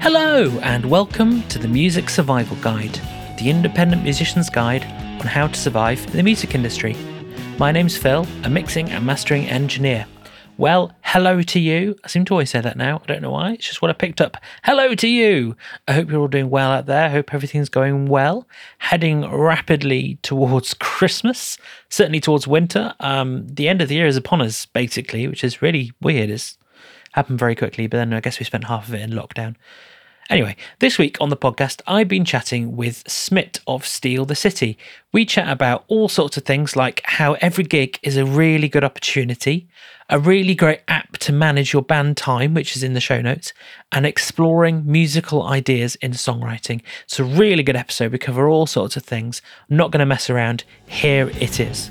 Hello, and welcome to the Music Survival Guide, the independent musician's guide on how to survive in the music industry. My name's Phil, a mixing and mastering engineer. Well, hello to you. I seem to always say that now. I don't know why. It's just what I picked up. Hello to you. I hope you're all doing well out there. I hope everything's going well. Heading rapidly towards Christmas, certainly towards winter. Um, the end of the year is upon us, basically, which is really weird. It's happened very quickly, but then I guess we spent half of it in lockdown. Anyway, this week on the podcast, I've been chatting with Smit of Steal the City. We chat about all sorts of things like how every gig is a really good opportunity, a really great app to manage your band time, which is in the show notes, and exploring musical ideas in songwriting. It's a really good episode. We cover all sorts of things. I'm not going to mess around. Here it is.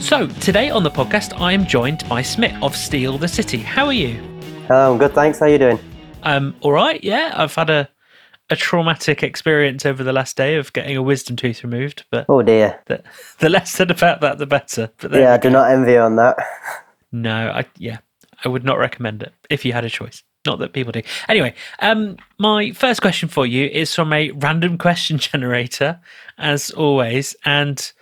So, today on the podcast, I am joined by Smit of Steal the City. How are you? Hello, I'm good, thanks. How are you doing? Um, all right, yeah. I've had a a traumatic experience over the last day of getting a wisdom tooth removed, but Oh dear. the, the less said about that, the better. But Yeah, I do not envy you on that. No, I yeah, I would not recommend it if you had a choice. Not that people do. Anyway, um, my first question for you is from a random question generator, as always, and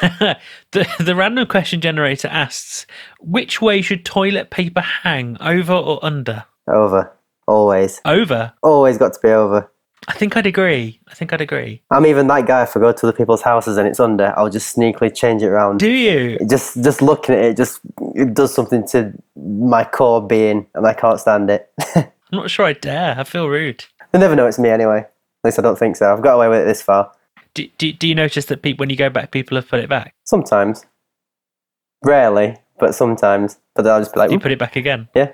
the the random question generator asks, which way should toilet paper hang, over or under? Over. Always. Over. Always got to be over. I think I'd agree. I think I'd agree. I'm even that guy if I go to the people's houses and it's under, I'll just sneakily change it around. Do you? Just just looking at it, just it does something to my core being and I can't stand it. I'm not sure I dare. I feel rude. they never know it's me anyway. At least I don't think so. I've got away with it this far. Do, do, do you notice that people, when you go back, people have put it back? Sometimes. Rarely, but sometimes. But I'll just be like, Do you put it back again? Yeah.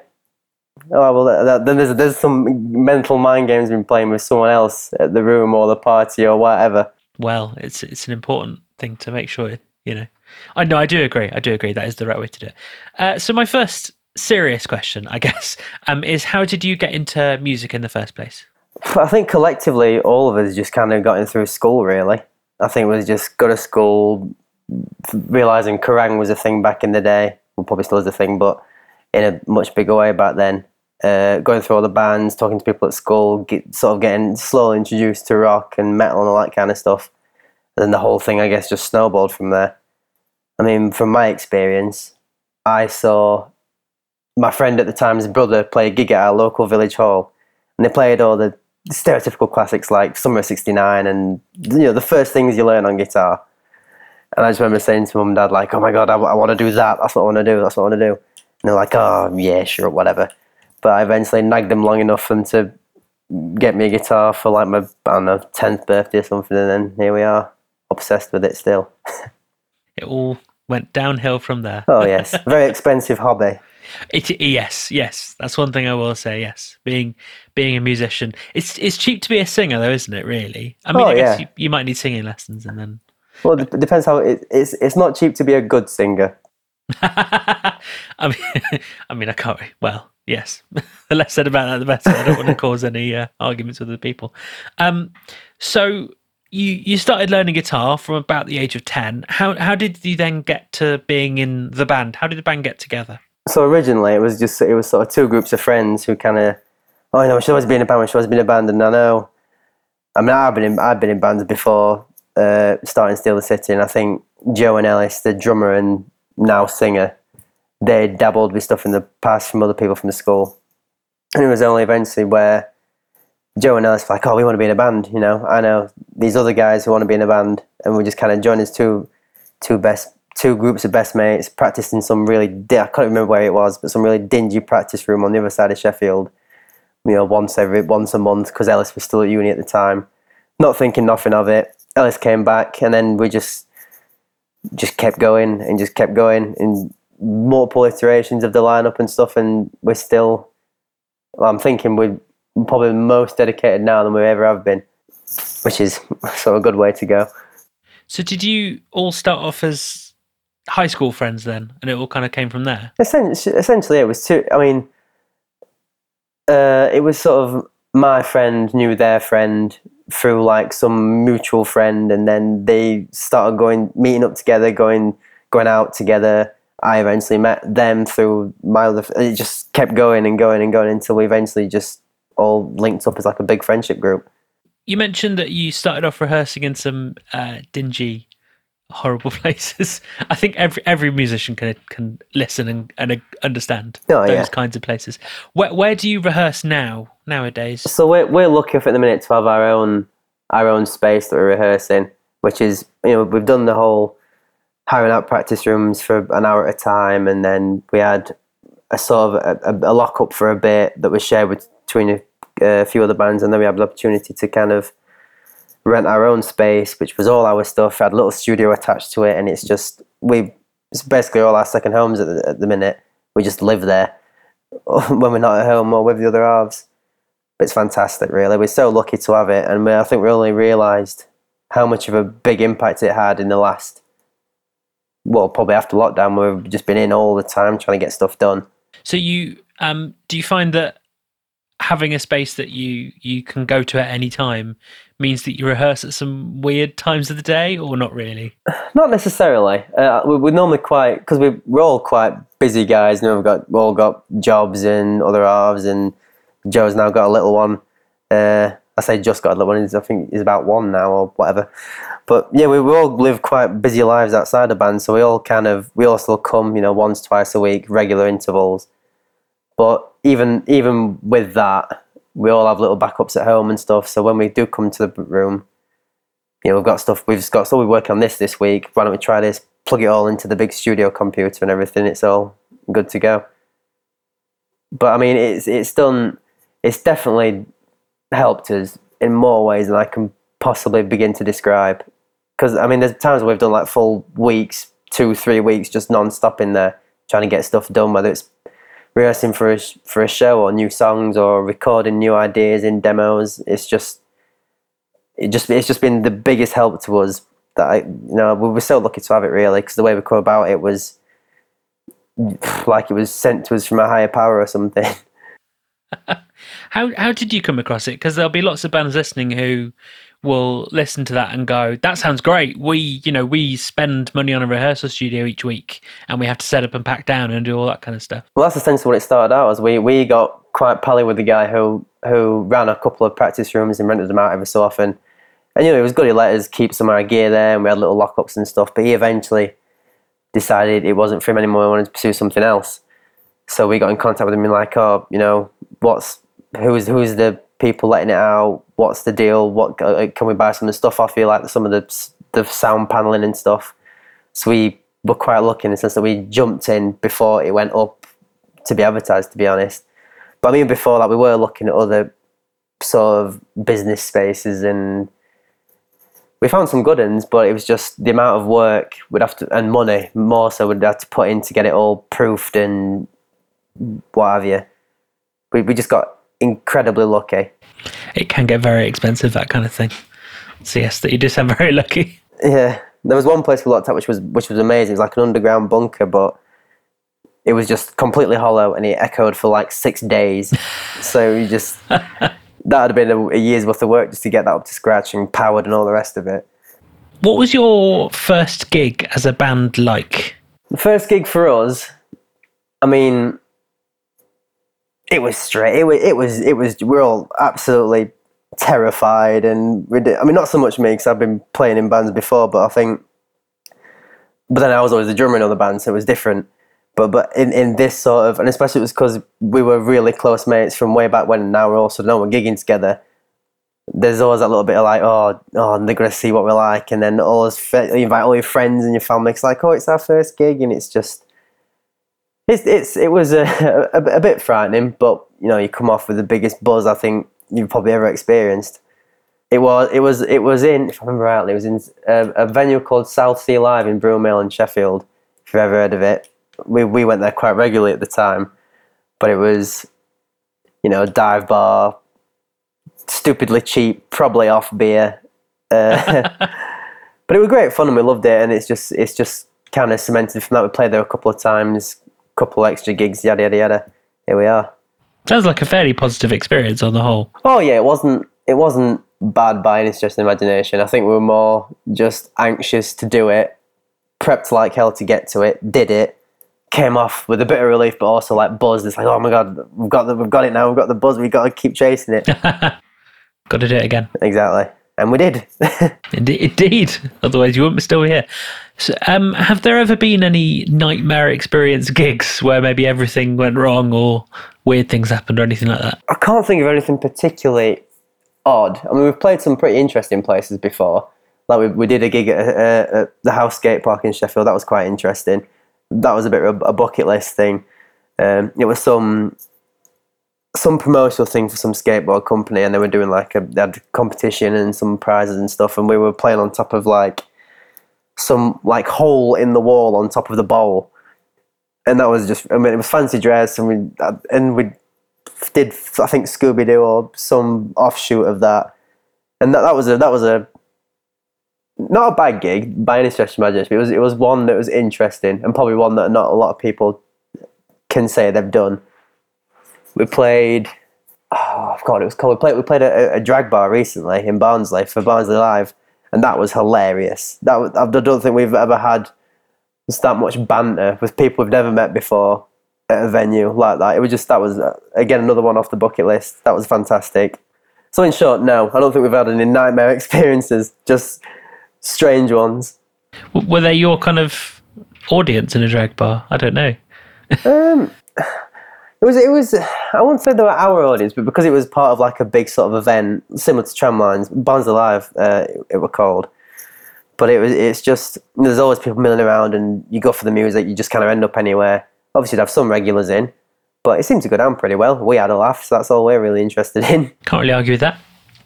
Oh well, that, that, then there's there's some mental mind games been playing with someone else at the room or the party or whatever. well it's it's an important thing to make sure you know i know i do agree i do agree that is the right way to do it uh, so my first serious question i guess um, is how did you get into music in the first place I think collectively, all of us just kind of got in through school. Really, I think it was just go to school, realizing Kerrang was a thing back in the day. Well, probably still is a thing, but in a much bigger way back then. Uh, going through all the bands, talking to people at school, get, sort of getting slowly introduced to rock and metal and all that kind of stuff. And then the whole thing, I guess, just snowballed from there. I mean, from my experience, I saw my friend at the time's brother play a gig at our local village hall, and they played all the stereotypical classics like Summer of '69 and you know the first things you learn on guitar. And I just remember saying to mum and dad, like, "Oh my god, I, want to do that. That's what I want to do. That's what I want to do." And they're like, "Oh yeah, sure, whatever." But I eventually nagged them long enough for them to get me a guitar for like my I don't know tenth birthday or something, and then here we are, obsessed with it still. it all went downhill from there Oh yes, very expensive hobby. It, yes yes that's one thing i will say yes being being a musician it's it's cheap to be a singer though isn't it really i mean Oh, i guess yeah. you, you might need singing lessons and then Well, it depends how it, it's. It's not cheap to be a good singer. I mean, I mean, I can't. Well, yes. the less said about that, the better. I don't want to cause any uh, arguments with other people. Um, so you you started learning guitar from about the age of ten. How how did you then get to being in the band? How did the band get together? So originally, it was just it was sort of two groups of friends who kind of, oh, you know, we always be in a band. We always a band. And I know, I mean, I've been in I've been in bands before uh, starting Steal the City, and I think Joe and Ellis, the drummer and now singer, they dabbled with stuff in the past from other people from the school, and it was only eventually where Joe and Ellis were like, oh, we want to be in a band. You know, I know these other guys who want to be in a band, and we just kind of joined as two two best two groups of best mates practiced in some really di- I can't remember where it was, but some really dingy practice room on the other side of Sheffield. You know, once every once a month because Ellis was still at uni at the time. Not thinking nothing of it. Ellis came back, and then we just just kept going and just kept going in multiple iterations of the lineup and stuff, and we're still. I'm thinking we're probably most dedicated now than we ever have been, which is sort of a good way to go. So did you all start off as high school friends then, and it all kind of came from there? Essentially, essentially, it was two. I mean, uh, it was sort of my friend knew their friend through like some mutual friend, and then they started going meeting up together, going going out together. I eventually met them through my other. It just kept going and going and going until we eventually just all linked up as like a big friendship group. You mentioned that you started off rehearsing in some uh, dingy, horrible places. I think every every musician can can listen and, and understand Oh, those yeah. kinds of places. Where where do you rehearse now nowadays? So we're we're lucky enough at the minute to have our own our own space that we're rehearsing, which is you know we've done the whole hiring out practice rooms for an hour at a time, and then we had a sort of a, a, a lock up for a bit that was shared with, between a, a few other bands, and then we had the opportunity to kind of rent our own space, which was all our stuff. We Had a little studio attached to it, and it's just we it's basically all our second homes at the, at the minute. We just live there when we're not at home or with the other halves it's fantastic really we're so lucky to have it and we, i think we only realised how much of a big impact it had in the last well probably after lockdown we've just been in all the time trying to get stuff done So you um do you find that having a space that you you can go to at any time means that you rehearse at some weird times of the day or not really? not necessarily. Uh, we, we're normally quite because we, we're all quite busy guys you know we've got we've all got jobs and other halves and joe's now got a little one. Uh, i say just got a little one i think he's about one now or whatever. But yeah we, we all live quite busy lives outside the band so we all kind of we all still come you know once twice a week regular intervals. But even even with that we all have little backups at home and stuff. So when we do come to the room you know we've got stuff we've got stuff we're working on this this week. Why don't we try this? Plug it all into the big studio computer and everything. It's all good to go. But i mean it's it's done it's definitely helped us in more ways than i can possibly begin to describe. Because i mean there's times we've done like full weeks two three weeks just non-stop in there trying to get stuff done whether it's rehearsing for a, for a show or new songs or recording new ideas in demos it's just it just it's just been the biggest help to us that I you know we were so lucky to have it really because the way we come about it was like it was sent to us from a higher power or something. How how did you come across it? Because there'll be lots of bands listening who will listen to that and go, "That sounds great." We, you know, we spend money on a rehearsal studio each week, and we have to set up and pack down and do all that kind of stuff. Well, that's essentially what it started out as. We we got quite pally with the guy who who ran a couple of practice rooms and rented them out every so often. And you know, it was good. He let us keep some of our gear there, and we had little lockups and stuff. But he eventually decided it wasn't for him anymore. He wanted to pursue something else. So we got in contact with him and like, oh, you know, what's who's who's the people letting it out? What's the deal? What uh, can we buy some of the stuff off you, like some of the the sound paneling and stuff? So we were quite lucky in the sense that we jumped in before it went up to be advertised. To be honest, but I mean before that we were looking at other sort of business spaces and we found some good ones, but it was just the amount of work we'd have to and money more so we'd have to put in to get it all proofed and what have you. We we just got incredibly lucky. It can get very expensive, that kind of thing. So yes, that you just have very lucky. Yeah, there was one place we looked at which was which was amazing. It was like an underground bunker, but it was just completely hollow and it echoed for like six days. so you just that would have been a, a year's worth of work just to get that up to scratch and powered and all the rest of it. What was your first gig as a band like? The first gig for us, I mean, it was straight. It was. It was. It was. We're all absolutely terrified, and. I mean, not so much me because I've been playing in bands before, but I think. But then I was always the drummer in other bands, so it was different. But but in, in this sort of, and especially it was because we were really close mates from way back when. And now we're also now we're gigging together. There's always that little bit of like, oh, oh, they're gonna see what we're like, and then all those you invite all your friends and your family. It's like, oh, it's our first gig, and it's just it's it's it was a, a, a bit frightening, but you know you come off with the biggest buzz I think you've probably ever experienced. It was it was it was in if I remember rightly, it was in a, a venue called South Sea Live in Broomhill in Sheffield. If you've ever heard of it, we we went there quite regularly at the time, but it was you know dive bar, stupidly cheap, probably off beer. Uh, but it was great fun and we loved it, and it's just it's just kind of cemented from that. We played there a couple of times, couple extra gigs, yada yada yada. Here we are. Sounds like a fairly positive experience on the whole. Oh yeah, it wasn't it wasn't bad by any stretch of the imagination. I think we were more just anxious to do it, prepped like hell to get to it, did it, came off with a bit of relief, but also like buzz. It's like, oh my god, we've got the, we've got it now. We've got the buzz. We've got to keep chasing it. Got to do it again. exactly, and we did. Indeed, indeed. Otherwise, you wouldn't be still here. So, um, have there ever been any nightmare experience gigs where maybe everything went wrong or weird things happened or anything like that? I can't think of anything particularly odd. I mean, we've played some pretty interesting places before. Like we, we did a gig at, uh, at the House Skate Park in Sheffield. That was quite interesting. That was a bit of a, bucket list thing. Um, it was some some promotional thing for some skateboard company, and they were doing like a they had a competition and some prizes and stuff. And we were playing on top of like some like hole in the wall on top of the bowl, and that was just I mean it was fancy dress, and we and we did I think Scooby Doo or some offshoot of that, and that, that was a that was a not a bad gig by any stretch of imagination. It was it was one that was interesting and probably one that not a lot of people can say they've done. We played. Oh, what it was called. We played. We played a, a drag bar recently in Barnsley for Barnsley Live, and that was hilarious. That was, I don't think we've ever had that much banter with people we've never met before at a venue like that. It was just that was uh, again another one off the bucket list. That was fantastic. So in short, no, I don't think we've had any nightmare experiences. Just strange ones. Were they your kind of audience in a drag bar? I don't know. Um, it was. It was. I won't say they were our audience, but because it was part of like a big sort of event similar to Tramlines, Barnsley Live, uh, it, it were called. But it was. It's just there's always people milling around, and you go for the music, you just kind of end up anywhere. Obviously, you'd have some regulars in, but it seemed to go down pretty well. We had a laugh, so that's all we're really interested in. Can't really argue with that.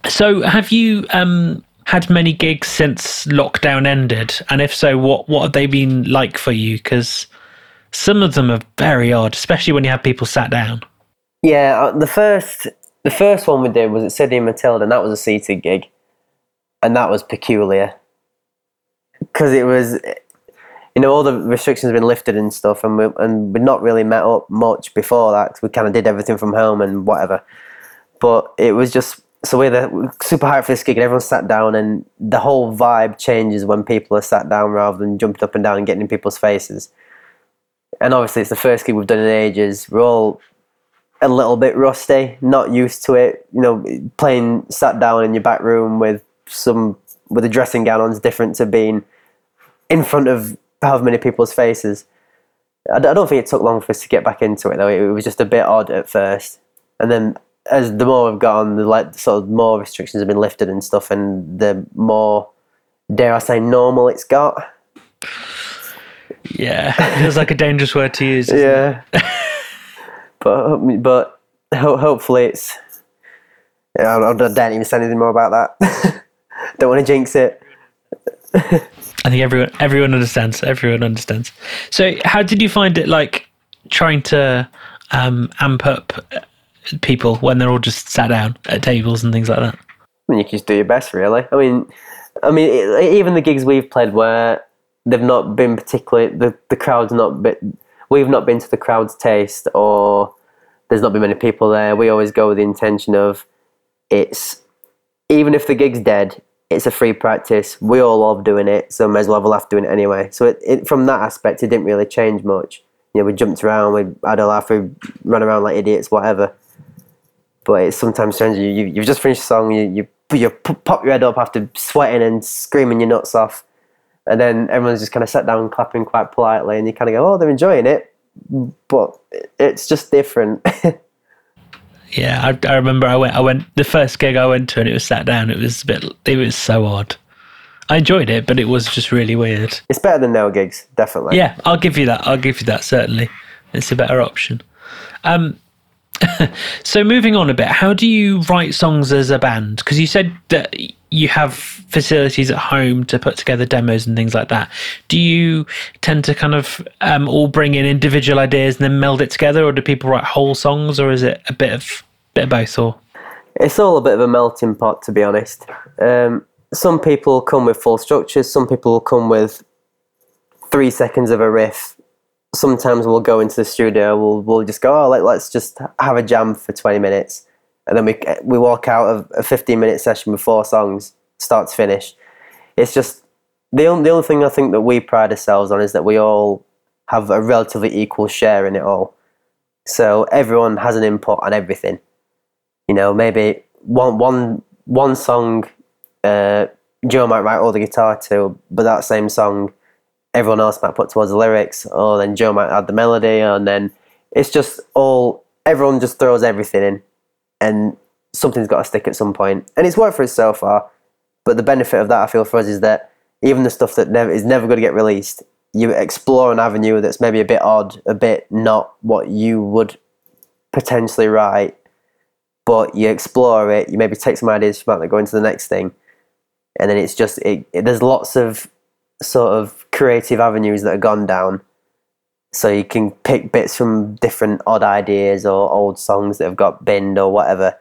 So, have you um, had many gigs since lockdown ended? And if so, what what have they been like for you? Because some of them are very odd, especially when you have people sat down. Yeah, uh, the first the first one we did was at Sidney and Matilda, and that was a seated gig, and that was peculiar because it was, you know, all the restrictions have been lifted and stuff, and we and we'd not really met up much before that. we kind of did everything from home and whatever, but it was just so we're the, super hyped for this gig, and everyone sat down, and the whole vibe changes when people are sat down rather than jumping up and down and getting in people's faces. And obviously, it's the first gig we've done in ages. We're all a little bit rusty, not used to it. You know, playing sat down in your back room with some with a dressing gown on is different to being in front of however many people's faces. I, don't think it took long for us to get back into it though. It, was just a bit odd at first, and then as the more we've got on, the like sort of more restrictions have been lifted and stuff, and the more dare I say normal it's got. Yeah, feels like a dangerous word to use. Yeah. but but hopefully it's. I don't even say anything more about that. don't want to jinx it. I think everyone everyone understands. Everyone understands. So, how did you find it like trying to um, amp up people when they're all just sat down at tables and things like that? I mean, you can just do your best, really. I mean, I mean, e- even the gigs we've played where they've not been particularly the the crowd's not been, we've not been to the crowd's taste, or there's not been many people there. We always go with the intention of it's even if the gig's dead, it's a free practice. We all love doing it, so may as well have a laugh doing it anyway. So it, it, from that aspect, it didn't really change much. You know, we jumped around, we had a laugh, we ran around like idiots, whatever. But it's sometimes strange. You, you you've just finished a song, you you you pop your head up after sweating and screaming your nuts off, and then everyone's just kind of sat down clapping quite politely, and you kind of go, oh, they're enjoying it, but it's just different. Yeah, I, I remember I went. I went the first gig I went to, and it was sat down. It was a bit. It was so odd. I enjoyed it, but it was just really weird. it's better than no gigs, definitely. Yeah, I'll give you that. I'll give you that. Certainly, it's a better option. Um, so moving on a bit, how do you write songs as a band? Because you said that you have facilities at home to put together demos and things like that. Do you tend to kind of um, all bring in individual ideas and then meld it together, or do people write whole songs, or is it a bit of bit of both? Or It's all a bit of a melting pot, to be honest. Um, some people come with full structures. Some people come with three seconds of a riff. Sometimes we'll go into the studio. We'll we'll just go, oh, like, let's just have a jam for twenty minutes, and then we we walk out of a fifteen minute session with four songs, start to finish. It's just the only the only thing I think that we pride ourselves on is that we all have a relatively equal share in it all. So everyone has an input on everything. You know, maybe one one one song uh, Joe might write all the guitar to, but that same song everyone else might put towards the lyrics, or then Joe might add the melody, and then it's just all everyone just throws everything in, and something's got to stick at some point, and it's worked for us so far. But the benefit of that, I feel, for us is that even the stuff that never is never going to get released, you explore an avenue that's maybe a bit odd, a bit not what you would potentially write, but you explore it. You maybe take some ideas from that, go into the next thing, and then it's just it, it, there's lots of sort of creative avenues that are gone down. So you can pick bits from different odd ideas or old songs that have got binned or whatever.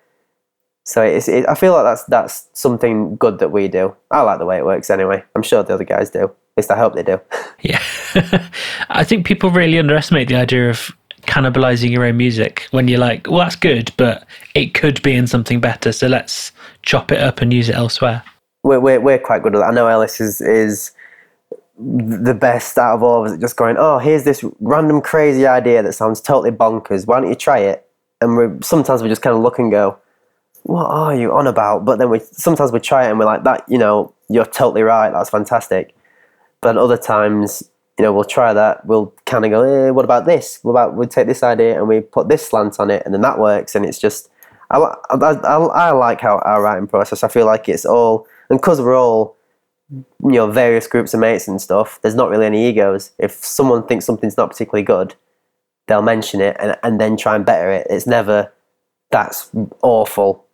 So it's, it, I feel like that's that's something good that we do. I like the way it works anyway. I'm sure the other guys do. At least I hope they do. Yeah, I think people really underestimate the idea of cannibalizing your own music when you're like, well, that's good, but it could be in something better. So let's chop it up and use it elsewhere. We're we're, we're quite good at that. I know Ellis is is the best out of all of us. Just going, oh, here's this random crazy idea that sounds totally bonkers. Why don't you try it? And we sometimes we just kind of look and go, what are you on about? But then we sometimes we try it and we're like, that, you know, you're totally right. That's fantastic. But other times, you know, we'll try that. We'll kind of go, eh, what about this? What about we take this idea and we put this slant on it, and then that works. And it's just, I, I, I, I like how our writing process. I feel like it's all, and because we're all, you know, various groups of mates and stuff. There's not really any egos. If someone thinks something's not particularly good, they'll mention it and and then try and better it. It's never that's awful.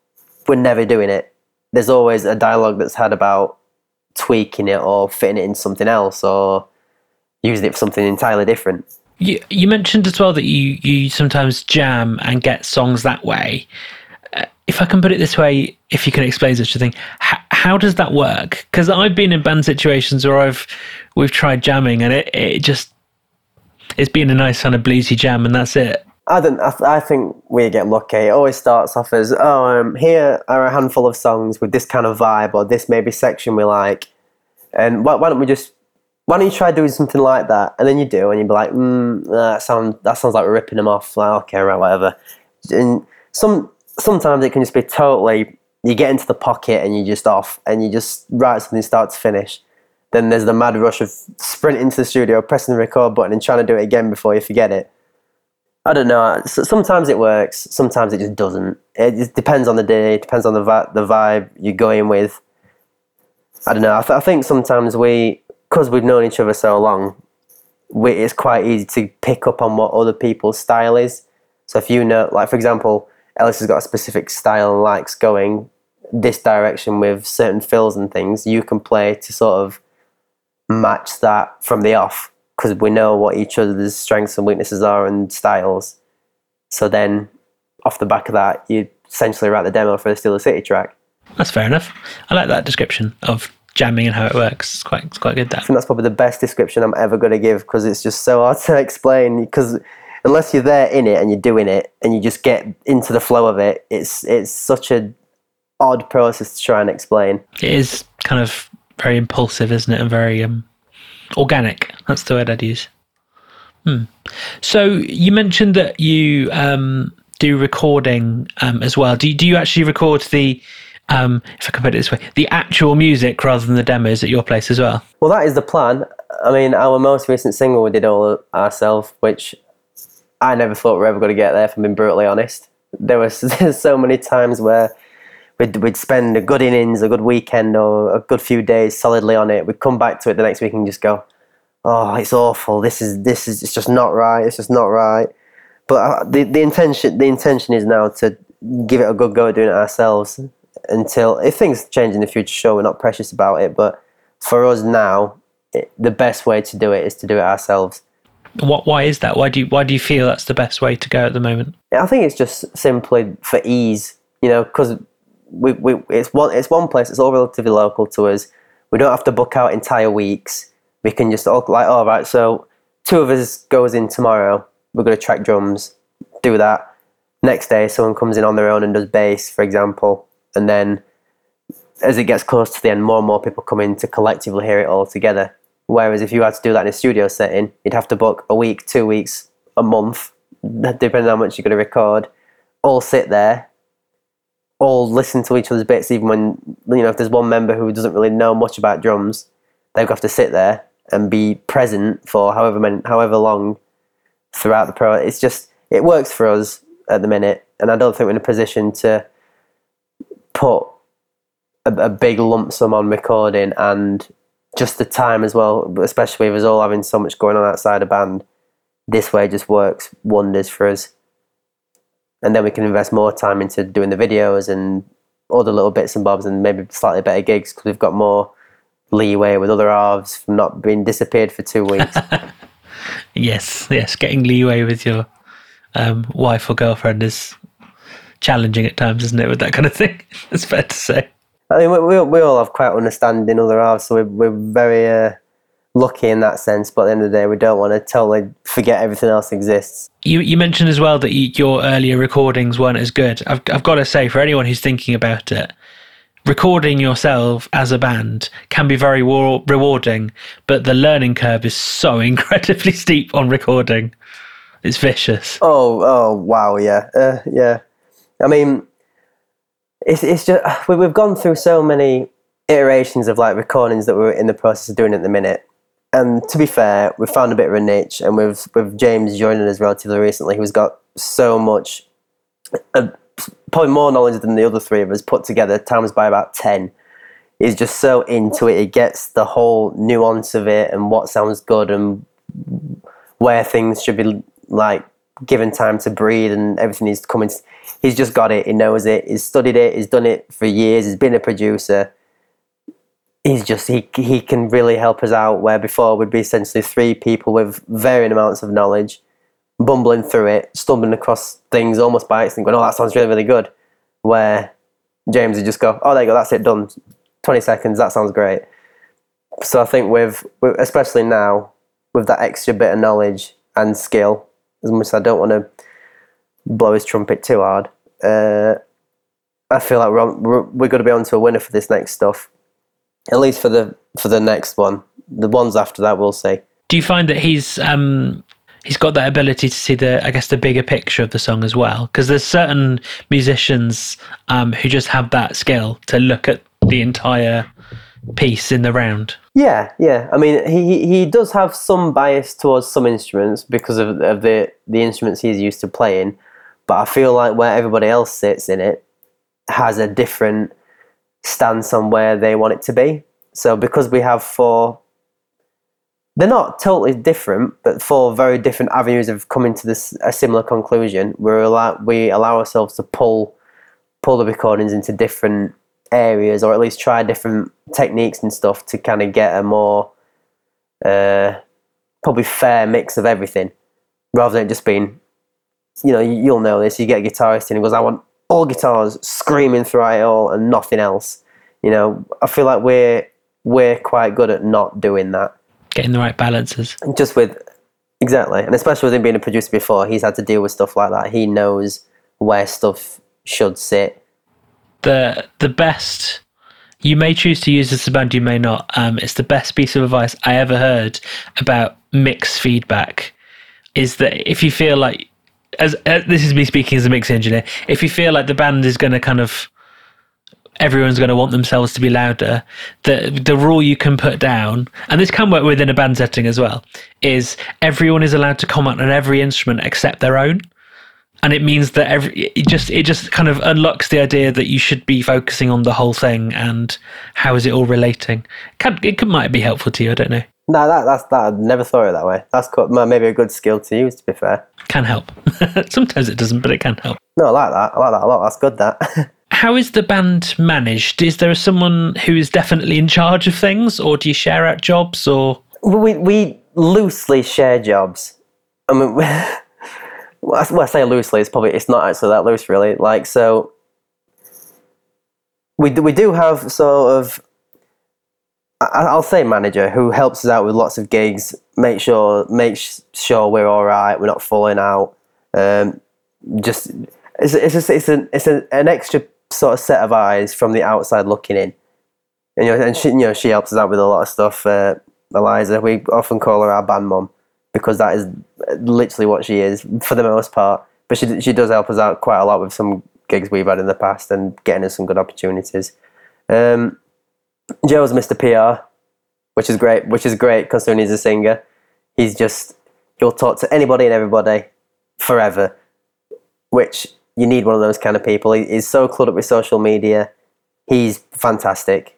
We're never doing it. There's always a dialogue that's had about tweaking it or fitting it in something else or using it for something entirely different. You, you mentioned as well that you, you sometimes jam and get songs that way. Uh, if I can put it this way, if you can explain such a thing, how, how does that work? Because I've been in band situations where I've we've tried jamming and it, it just it's been a nice kind of bluesy jam and that's it. I don't. I, I think we get lucky. It always starts off as, oh, um, here are a handful of songs with this kind of vibe, or this maybe section we like, and why, why don't we just, why don't you try doing something like that? And then you do, and you'd be like, mm, that sounds that sounds like we're ripping them off. Like, okay, right, whatever. And some sometimes it can just be totally. You get into the pocket and you're just off, and you just write something start to finish. Then there's the mad rush of sprinting to the studio, pressing the record button, and trying to do it again before you forget it I don't know. Sometimes it works. Sometimes it just doesn't. It just depends on the day. It depends on the vi- the vibe you're going with. I don't know. I, th- I think sometimes we, because we've known each other so long, we, it's quite easy to pick up on what other people's style is. So if you know, like for example, Ellis has got a specific style and likes going this direction with certain fills and things, you can play to sort of match that from the off because we know what each other's strengths and weaknesses are and styles. So then, off the back of that, you essentially write the demo for the Steal the City track. That's fair enough. I like that description of jamming and how it works. It's quite, it's quite good. That. I think that's probably the best description I'm ever going to give because it's just so hard to explain. Because unless you're there in it and you're doing it and you just get into the flow of it, it's it's such a odd process to try and explain. It is kind of very impulsive, isn't it? And very um, organic. That's the word I'd use. Hmm. So you mentioned that you um, do recording um, as well. Do you, do you actually record the, um, if I can put it this way, the actual music rather than the demos at your place as well? Well, that is the plan. I mean, our most recent single we did all ourselves, which I never thought we were ever going to get there. If I'm being brutally honest, there was so many times where we'd, we'd spend a good innings, a good weekend, or a good few days solidly on it. We'd come back to it the next week and just go, "Oh, it's awful. This is this is it's just not right. It's just not right." But uh, the the intention the intention is now to give it a good go at doing it ourselves until if things change in the future. Sure, we're not precious about it, but for us now, it, the best way to do it is to do it ourselves. What? Why is that? Why do you Why do you feel that's the best way to go at the moment? I think it's just simply for ease. You know, because we, we it's one it's one place. It's all relatively local to us. We don't have to book out entire weeks. We can just all like, all right. So two of us goes in tomorrow. We're going to track drums. Do that. Next day, someone comes in on their own and does bass, for example, and then as it gets close to the end, more and more people come in to collectively hear it all together. Whereas if you had to do that in a studio setting, you'd have to book a week, two weeks, a month, depending on how much you're going to record. All sit there, all listen to each other's bits, even when you know if there's one member who doesn't really know much about drums, they've got to sit there and be present for however many, however long throughout the pro. It's just it works for us at the minute, and I don't think we're in a position to put a, a big lump sum on recording and just the time as well, especially with us all having so much going on outside a band. This way just works wonders for us. And then we can invest more time into doing the videos and all the little bits and bobs and maybe slightly better gigs because we've got more leeway with other halves from not being disappeared for two weeks. yes, yes, getting leeway with your um, wife or girlfriend is challenging at times, isn't it? With that kind of thing, it's fair to say. I mean, we, we, we all have quite understanding other halves, so we're, we're very uh, lucky in that sense. But at the end of the day, we don't want to totally forget everything else exists. You, you mentioned as well that you, your earlier recordings weren't as good. I've, I've got to say, for anyone who's thinking about it, recording yourself as a band can be very war- rewarding, but the learning curve is so incredibly steep on recording. It's vicious. Oh, oh, wow, yeah, uh, yeah. I mean, it's it's just we've gone through so many iterations of like recordings that we're in the process of doing at the minute. And to be fair, we've found a bit of a niche, and with with James joining us relatively recently, who's got so much, uh, probably more knowledge than the other three of us put together, times by about ten. He's just so into it. He gets the whole nuance of it and what sounds good and where things should be like given time to breathe and everything needs to come in. He's just got it. He knows it. He's studied it. He's done it for years. He's been a producer. He's just he he can really help us out. Where before we'd be essentially three people with varying amounts of knowledge, bumbling through it, stumbling across things almost by accident, going, "Oh, that sounds really really good." Where James would just go, "Oh, there you go. That's it. Done. Twenty seconds. That sounds great." So I think with, especially now with that extra bit of knowledge and skill as much as I don't want to blow his trumpet too hard, uh, I feel like we're, on, we're, we're going to be on to a winner for this next stuff. At least for the for the next one. The ones after that, we'll see. Do you find that he's um, he's got that ability to see the I guess the bigger picture of the song as well? Because there's certain musicians um, who just have that skill to look at the entire piece in the round. Yeah, yeah. I mean, he he does have some bias towards some instruments because of, of the the instruments he's used to playing, but I feel like where everybody else sits in it has a different stance on where they want it to be. So because we have four, they're not totally different, but four very different avenues of coming to this a similar conclusion. We're allow, we allow ourselves to pull pull the recordings into different areas or at least try different techniques and stuff to kind of get a more uh, probably fair mix of everything rather than just being you know you'll know this you get a guitarist and he goes i want all guitars screaming throughout it all and nothing else you know i feel like we're we're quite good at not doing that getting the right balances just with exactly and especially with him being a producer before he's had to deal with stuff like that he knows where stuff should sit the the best you may choose to use this band, you may not. Um, it's the best piece of advice I ever heard about mix feedback. Is that if you feel like, as uh, this is me speaking as a mix engineer, if you feel like the band is going to kind of, everyone's going to want themselves to be louder, the the rule you can put down, and this can work within a band setting as well, is everyone is allowed to comment on every instrument except their own and it means that every it just it just kind of unlocks the idea that you should be focusing on the whole thing and how is it all relating. Can, it could, might be helpful to you. I don't know. No, that that's that. I never thought of it that way. That's maybe a good skill to use. To be fair, can help. Sometimes it doesn't, but it can help. No, I like that. I like that a lot. That's good. That. how is the band managed? Is there someone who is definitely in charge of things, or do you share out jobs? Or we we loosely share jobs. I mean. well, I say loosely. It's probably it's not actually that loose, really. Like so, we we do have sort of I'll say manager who helps us out with lots of gigs, make sure make sure we're all right, we're not falling out. Um, just it's it's just, it's an it's an, an extra sort of set of eyes from the outside looking in, and you know, and she you know she helps us out with a lot of stuff. Uh, Eliza. We often call her our band mom because that is literally what she is for the most part. But she she does help us out quite a lot with some gigs we've had in the past and getting us some good opportunities. Um, Joe's Mr. PR, which is great. Which is great considering he's a singer. He's just he'll talk to anybody and everybody forever, which you need one of those kind of people. He, he's so clued up with social media. He's fantastic.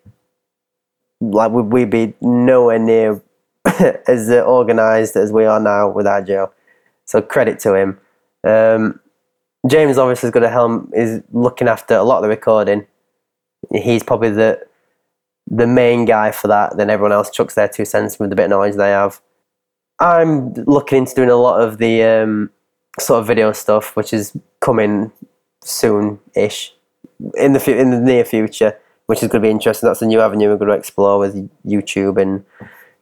Like we we'd be nowhere near as organised as we are now without Joe. So credit to him. Um, James obviously has got a helm. Is looking after a lot of the recording. He's probably the the main guy for that. Then everyone else chucks their two cents with the bit of knowledge they have. I'm looking into doing a lot of the um, sort of video stuff, which is coming soon-ish in the in the near future, which is going to be interesting. That's a new avenue we're going to explore with YouTube and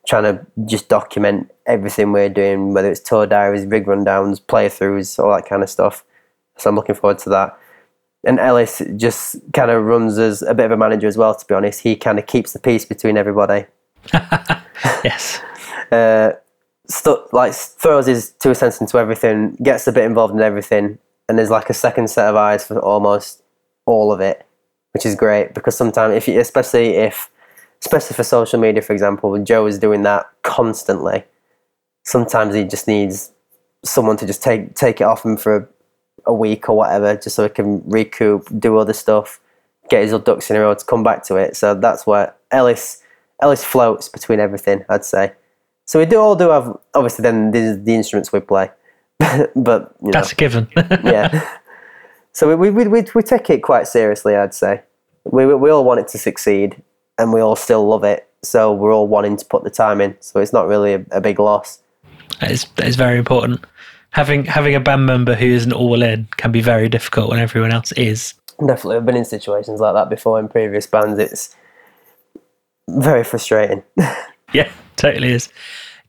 trying to just document everything we're doing, whether it's tour diaries, rig rundowns, playthroughs, all that kind of stuff. So I'm looking forward to that. And Ellis just kind of runs as a bit of a manager as well. To be honest, he kind of keeps the peace between everybody. yes. Uh, like throws his two cents into everything, gets a bit involved in everything, and there's like a second set of eyes for almost all of it, which is great because sometimes if you, especially if, especially for social media, for example, when Joe is doing that constantly, sometimes he just needs someone to just take take it off him for a, week or whatever, just so he can recoup, do other stuff, get his ducks in a row to come back to it. So that's where Ellis Ellis floats between everything, I'd say. So we do all do have obviously then the, the instruments we play, but you know, That's a given. yeah. So we, we, we, we take it quite seriously, I'd say. We, we we all want it to succeed and we all still love it. So we're all wanting to put the time in. So it's not really a, a big loss. That is very important. Having having a band member who isn't all in can be very difficult when everyone else is. Definitely. I've been in situations like that before in previous bands. It's very frustrating. Yeah, totally is.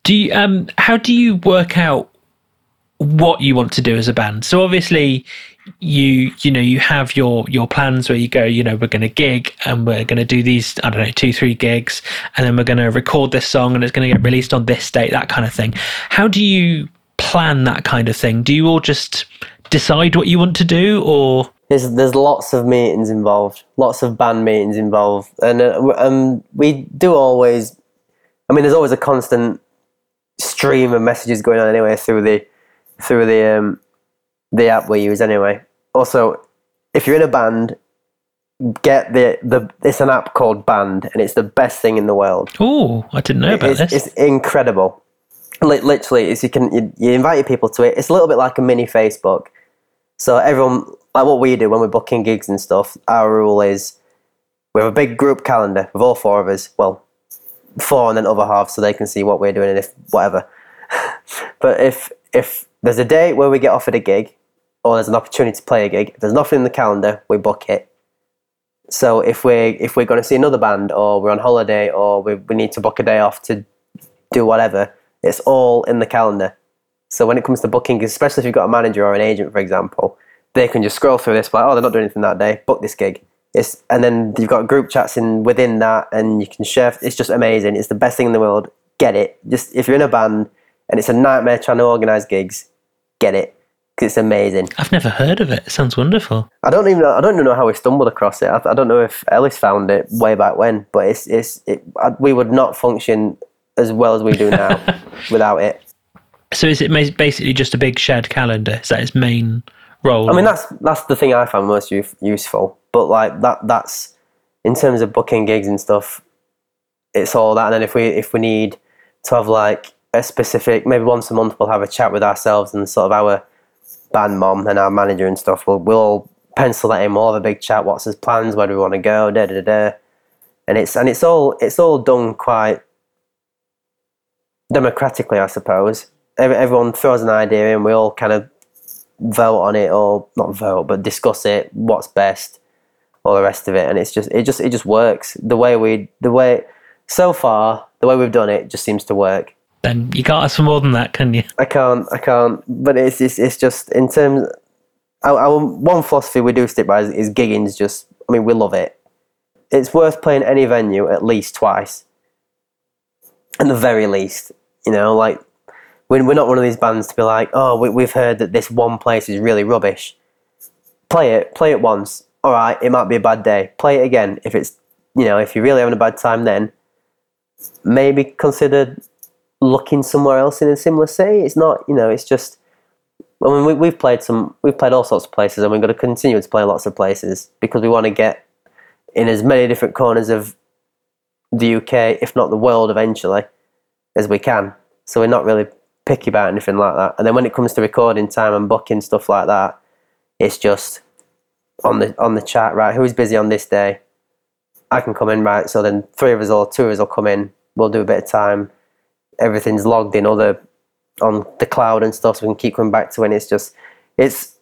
Do you um how do you work out what you want to do as a band? So obviously you you know you have your your plans where you go you know we're going to gig and we're going to do these i don't know two three gigs and then we're going to record this song and it's going to get released on this date that kind of thing how do you plan that kind of thing do you all just decide what you want to do or there's there's lots of meetings involved, lots of band meetings involved, and uh, um, we do always. I mean, there's always a constant stream of messages going on anyway through the through the um, the app we use anyway. Also, if you're in a band, get the the it's an app called Band, and it's the best thing in the world. oh i didn't know about It's, this it's incredible. Li- Literally, it's you can you, you invite people to it. It's a little bit like a mini Facebook. So everyone, like what we do when we're booking gigs and stuff, our rule is we have a big group calendar with all four of us. Well, four and then other half, so they can see what we're doing and if whatever. but if if there's a day where we get offered a gig, or there's an opportunity to play a gig, if there's nothing in the calendar, we book it. So if we're if we're going to see another band, or we're on holiday, or we we need to book a day off to do whatever, it's all in the calendar. So when it comes to booking, especially if you've got a manager or an agent, for example, they can just scroll through this, like, oh, they're not doing anything that day, book this gig. It's and then you've got group chats in within that, and you can share. It's just amazing. It's the best thing in the world. Get it. Just if you're in a band and it's a nightmare trying to organize gigs, get it 'cause it's amazing. i've never heard of it it sounds wonderful I don't even know. I don't even know how we stumbled across it. I, I don't know if Ellis found it way back when, but it's it's it, I, we would not function as well as we do now without it. so is it basically just a big shared calendar is that its main role I mean, that's that's the thing I find most use, useful. But like that, that's in terms of booking gigs and stuff. It's all that, and then if we if we need to have like a specific, maybe once a month, we'll have a chat with ourselves and sort of our band mom and our manager and stuff. We'll we'll all pencil that in. We'll have a big chat. What's his plans? Where do we want to go? Da da da. And it's and it's all it's all done quite democratically, I suppose. Everyone throws an idea in. We all kind of vote on it, or not vote, but discuss it. What's best, all the rest of it, and it's just it just it just works. The way we the way so far the way we've done it just seems to work. then you can't ask for more than that can you I can't I can't, but it's it's, it's just in terms. Our, our one philosophy we do stick by is, is gigging's just. I mean, we love it. It's worth playing any venue at least twice. at the very least. You know, like we're, not one of these bands to be like, oh, we, we've heard that this one place is really rubbish. Play it, play it once. All right, it might be a bad day. Play it again. If it's, you know, if you're really having a bad time, then maybe consider looking somewhere else in a similar city. It's not, you know, it's just. I mean, we, we've played some, we've played all sorts of places, and we're going to continue to play lots of places because we want to get in as many different corners of the UK, if not the world, eventually, as we can. So we're not really picky about anything like that. And then when it comes to recording time and booking stuff like that, it's just on the on the chat, right? Who's busy on this day? I can come in, right? So then three of us or two of us will come in. We'll do a bit of time. Everything's logged in other on the cloud and stuff, so we can keep coming back to it. It's just it's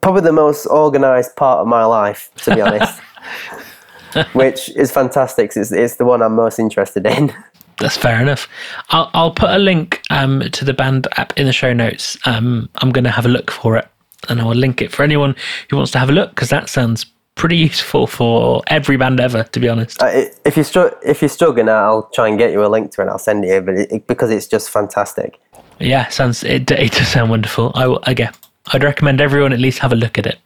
probably the most organized part of my life, to be honest. Which is fantastic. It's, it's the one I'm most interested in. That's fair enough. I'll, I'll put a link um, to the band app in the show notes. Um, I'm going to have a look for it and I'll link it for anyone who wants to have a look because that sounds pretty useful for every band ever, to be honest. Uh, if, you're str- if you're struggling, I'll try and get you a link to it and I'll send it you, but it, it, because it's just fantastic. Yeah, sounds it, it does sound wonderful. I, will, again, I'd recommend everyone at least have a look at it.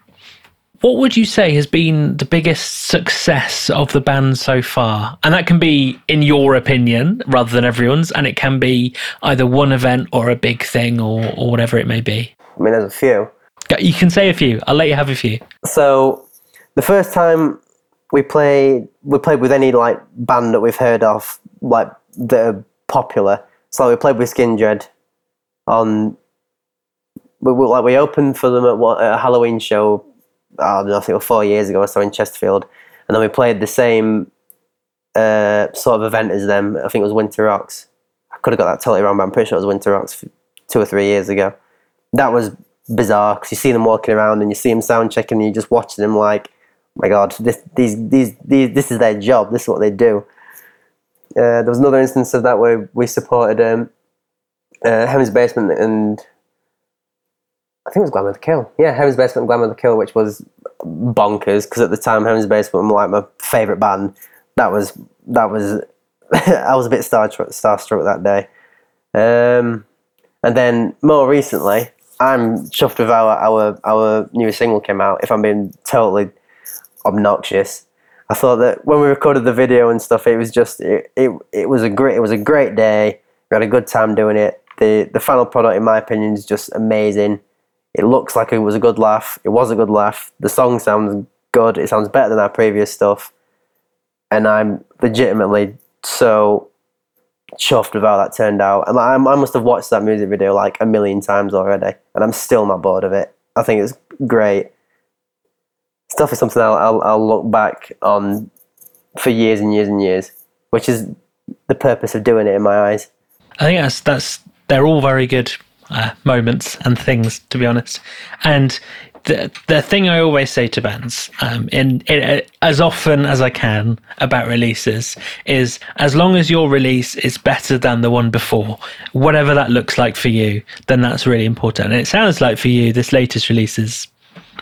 What would you say has been the biggest success of the band so far? And that can be in your opinion rather than everyone's, and it can be either one event or a big thing or, or whatever it may be. I mean, there's a few. You can say a few. I'll let you have a few. So, the first time we played, we played with any like band that we've heard of, like that are popular. So we played with Skindred on. We, like we opened for them at, what, at a Halloween show I don't know, think it was four years ago or so in Chesterfield, and then we played the same uh, sort of event as them. I think it was Winter Rocks. I could have got that totally wrong, but I'm pretty sure it was Winter Rocks two or three years ago. That was bizarre because you see them walking around and you see them sound checking and you just watching them like, oh my God, this, these, these, these, this is their job. This is what they do. Uh, there was another instance of that where we supported um, uh, Heaven's Basement and I think it was Glamour the Kill. Yeah, Heaven's Basement and Glamour the Kill, which was bonkers because at the time Heaven's Basement were like my favourite band. That was that was I was a bit starstruck, starstruck that day. Um, and then more recently, I'm chuffed with our our our new single came out. If I'm being totally obnoxious, I thought that when we recorded the video and stuff, it was just it, it, it was a great it was a great day. We had a good time doing it. The the final product, in my opinion, is just amazing. It looks like it was a good laugh. It was a good laugh. The song sounds good. It sounds better than our previous stuff. And I'm legitimately so chuffed with how that turned out. And I, I must have watched that music video like a million times already, and I'm still not bored of it. I think it's great. Stuff is something I'll, I'll, I'll look back on for years and years and years, which is the purpose of doing it in my eyes. I think that's that's they're all very good uh, moments and things, to be honest. And the the thing I always say to bands, um, in, in uh, as often as I can about releases, is as long as your release is better than the one before, whatever that looks like for you, then that's really important. And it sounds like for you, this latest release is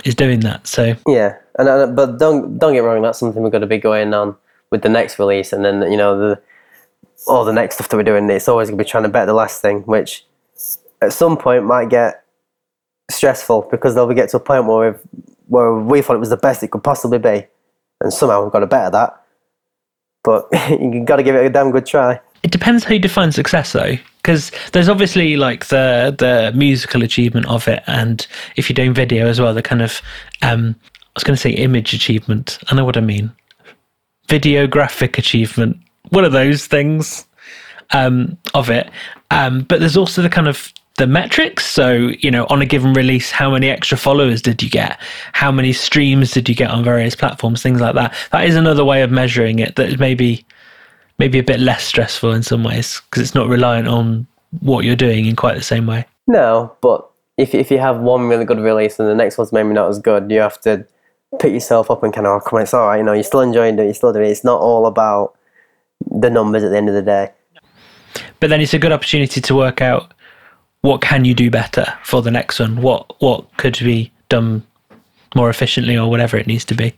is doing that. So yeah, and uh, but don't don't get wrong, that's something we're going to be going on with the next release, and then you know the all the next stuff that we're doing. It's always going to be trying to better the last thing, which at some point might get stressful because they'll get to a point where we've, where we thought it was the best it could possibly be, and somehow we've got to better that. But you got to give it a damn good try. It depends how you define success, though, because there's obviously like the the musical achievement of it, and if you're doing video as well, the kind of um, I was going to say image achievement. I know what I mean. Videographic achievement. One of those things um, of it. Um, but there's also the kind of the metrics. So, you know, on a given release, how many extra followers did you get? How many streams did you get on various platforms? Things like that. That is another way of measuring it that is maybe maybe a bit less stressful in some ways because it's not reliant on what you're doing in quite the same way. No, but if if you have one really good release and the next one's maybe not as good, you have to pick yourself up and kind of oh, come on, it's all right. You know, you're still enjoying it. You're still doing it. It's not all about the numbers at the end of the day. But then it's a good opportunity to work out what can you do better for the next one? What what could be done more efficiently or whatever it needs to be.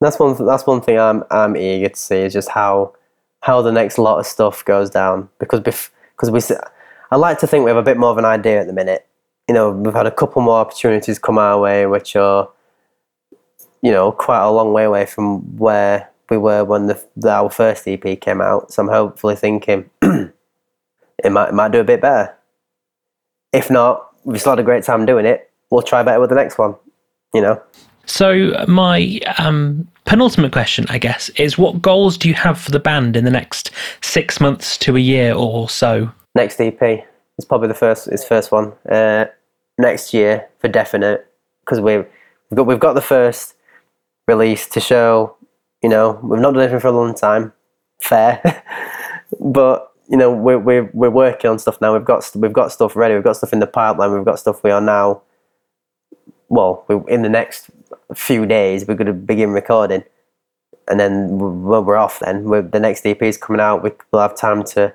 That's one. That's one thing I'm I'm eager to see is just how how the next lot of stuff goes down because because we I like to think we have a bit more of an idea at the minute. You know, we've had a couple more opportunities come our way, which are you know quite a long way away from where we were when the, our first EP came out. So I'm hopefully thinking it might it might do a bit better. If not, we've still had a great time doing it. We'll try better with the next one. You know. So my um, penultimate question, I guess, is what goals do you have for the band in the next six months to a year or so? Next EP is probably the first. Is first one uh, next year for definite because we've we've got we've got the first release to show. You know, we've not done anything for a long time. Fair, but you know we're we're we're working on stuff now. We've got we've got stuff ready. We've got stuff in the pipeline. We've got stuff we are now. Well, in the next few days, we're going to begin recording, and then when we're off, then we're, the next EP is coming out. We'll have time to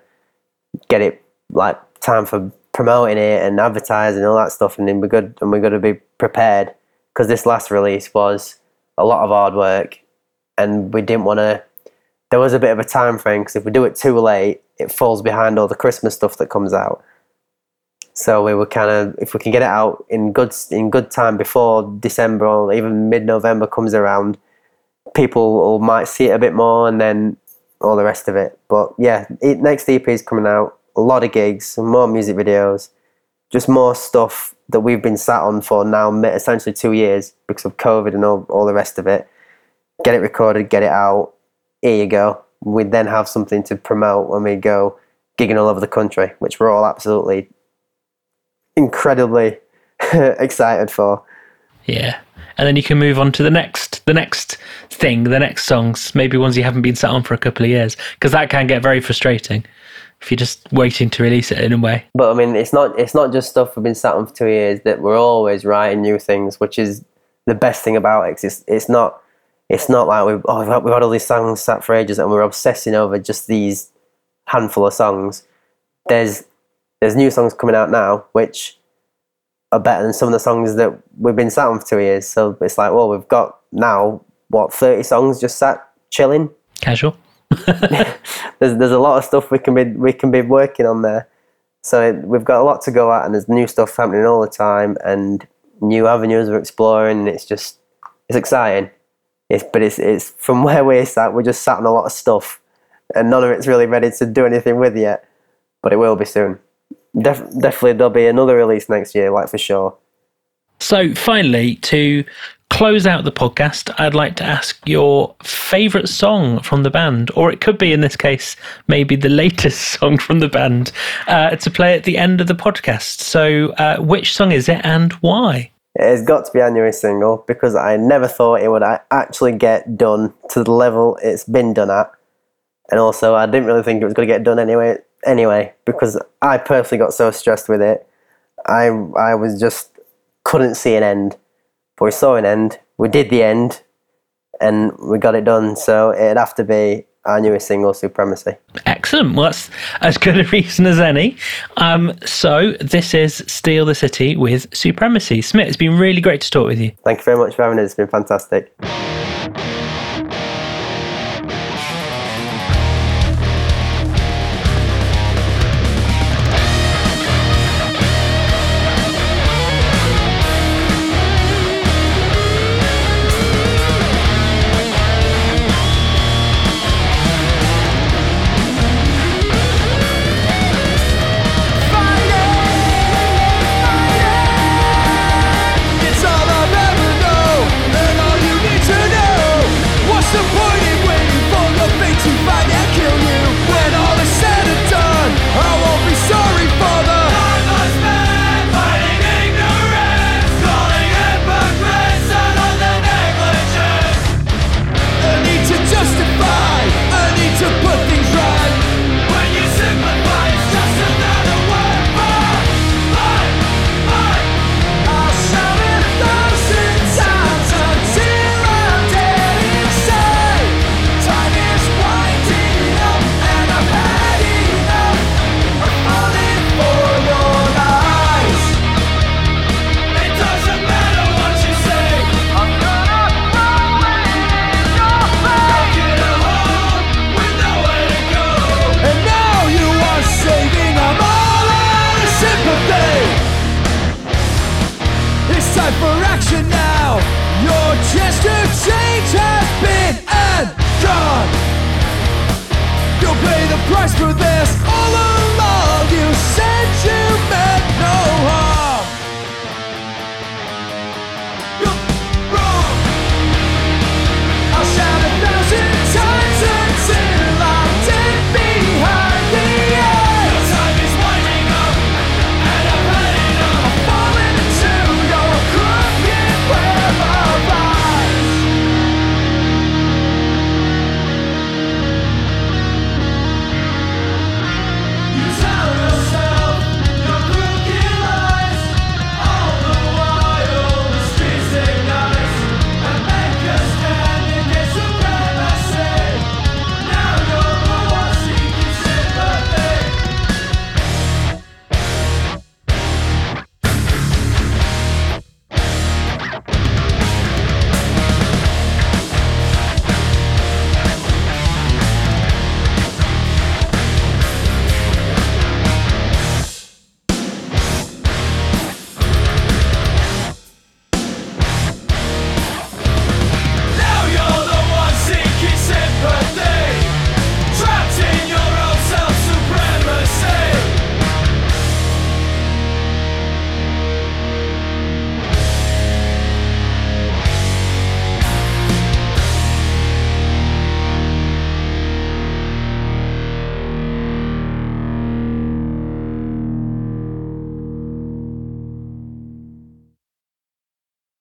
get it like time for promoting it and advertising and all that stuff, and then we're good and we're going to be prepared because this last release was a lot of hard work, and we didn't want to. There was a bit of a time frame because if we do it too late, it falls behind all the Christmas stuff that comes out. So we were kind of, if we can get it out in good in good time before December or even mid November comes around, people might see it a bit more, and then all the rest of it. But yeah, it, next EP is coming out. A lot of gigs, more music videos, just more stuff that we've been sat on for now essentially two years because of COVID and all, all the rest of it. Get it recorded, get it out. Here you go. We then have something to promote when we go gigging all over the country, which we're all absolutely incredibly excited for. Yeah. And then you can move on to the next the next thing, the next songs, maybe ones you haven't been sat on for a couple of years. Because that can get very frustrating if you're just waiting to release it in a way. But I mean it's not it's not just stuff we've been sat on for two years that we're always writing new things, which is the best thing about it. It's it's not it's not like we've oh we've had, we've had all these songs sat for ages and we're obsessing over just these handful of songs. There's there's new songs coming out now which are better than some of the songs that we've been sat on for two years. So it's like, well, we've got now what thirty songs just sat chilling, casual. there's there's a lot of stuff we can be we can be working on there. So it, we've got a lot to go at, and there's new stuff happening all the time, and new avenues we're exploring. And it's just it's exciting. It's but it's it's from where we're sat, we're just sat on a lot of stuff, and none of it's really ready to do anything with yet. But it will be soon. Def- definitely, there'll be another release next year, like for sure. So, finally, to close out the podcast, I'd like to ask your favourite song from the band, or it could be in this case, maybe the latest song from the band, uh, to play at the end of the podcast. So, uh, which song is it and why? It's got to be our newest single because I never thought it would actually get done to the level it's been done at. And also, I didn't really think it was going to get done anyway anyway because I personally got so stressed with it. I I was just couldn't see an end, but we saw an end. We did the end, and we got it done. So it'd have to be our newest single, Supremacy. Excellent. Well, that's as good a reason as any. Um, so this is Steal the City with Supremacy. Smith, it's been really great to talk with you. Thank you very much for having us. It's been fantastic.